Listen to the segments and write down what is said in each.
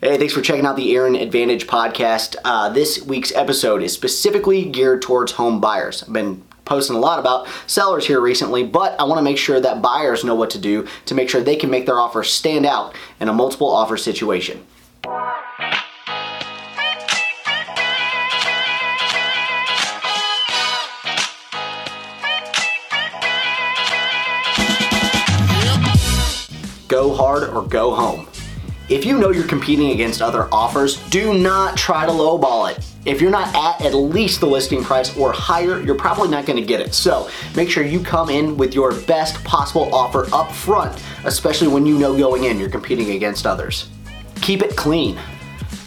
Hey, thanks for checking out the Aaron Advantage podcast. Uh, this week's episode is specifically geared towards home buyers. I've been posting a lot about sellers here recently, but I want to make sure that buyers know what to do to make sure they can make their offer stand out in a multiple offer situation. Go hard or go home. If you know you're competing against other offers, do not try to lowball it. If you're not at at least the listing price or higher, you're probably not gonna get it. So make sure you come in with your best possible offer up front, especially when you know going in you're competing against others. Keep it clean.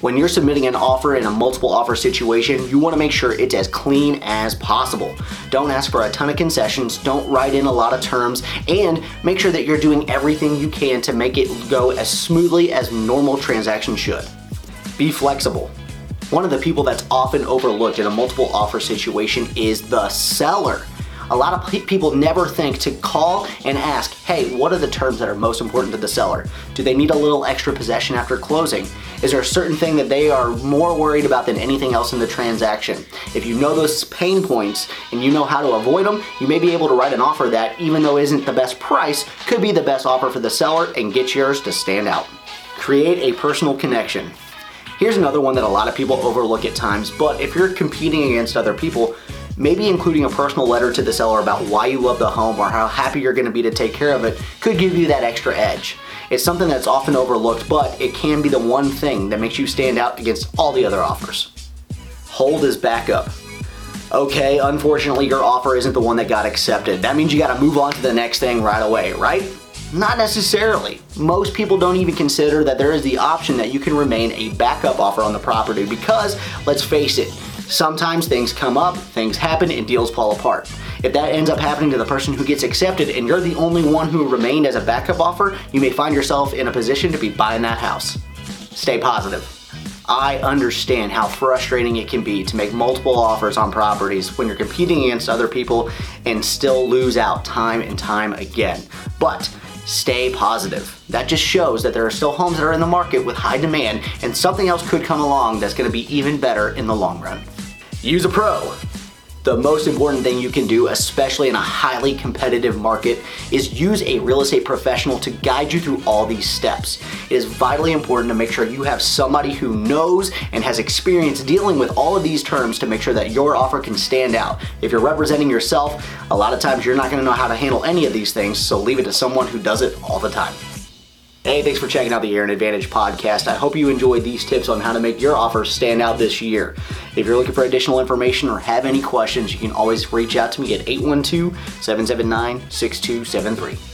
When you're submitting an offer in a multiple offer situation, you wanna make sure it's as clean as possible. Don't ask for a ton of concessions, don't write in a lot of terms, and make sure that you're doing everything you can to make it go as smoothly as normal transaction should. Be flexible. One of the people that's often overlooked in a multiple offer situation is the seller. A lot of people never think to call and ask, hey, what are the terms that are most important to the seller? Do they need a little extra possession after closing? Is there a certain thing that they are more worried about than anything else in the transaction? If you know those pain points and you know how to avoid them, you may be able to write an offer that, even though isn't the best price, could be the best offer for the seller and get yours to stand out. Create a personal connection. Here's another one that a lot of people overlook at times, but if you're competing against other people, maybe including a personal letter to the seller about why you love the home or how happy you're going to be to take care of it could give you that extra edge. It's something that's often overlooked, but it can be the one thing that makes you stand out against all the other offers. Hold as backup. Okay, unfortunately, your offer isn't the one that got accepted. That means you got to move on to the next thing right away, right? Not necessarily. Most people don't even consider that there is the option that you can remain a backup offer on the property because, let's face it, Sometimes things come up, things happen, and deals fall apart. If that ends up happening to the person who gets accepted and you're the only one who remained as a backup offer, you may find yourself in a position to be buying that house. Stay positive. I understand how frustrating it can be to make multiple offers on properties when you're competing against other people and still lose out time and time again. But stay positive. That just shows that there are still homes that are in the market with high demand and something else could come along that's gonna be even better in the long run. Use a pro. The most important thing you can do, especially in a highly competitive market, is use a real estate professional to guide you through all these steps. It is vitally important to make sure you have somebody who knows and has experience dealing with all of these terms to make sure that your offer can stand out. If you're representing yourself, a lot of times you're not gonna know how to handle any of these things, so leave it to someone who does it all the time. Hey, thanks for checking out the Aaron Advantage podcast. I hope you enjoyed these tips on how to make your offer stand out this year. If you're looking for additional information or have any questions, you can always reach out to me at 812 779 6273.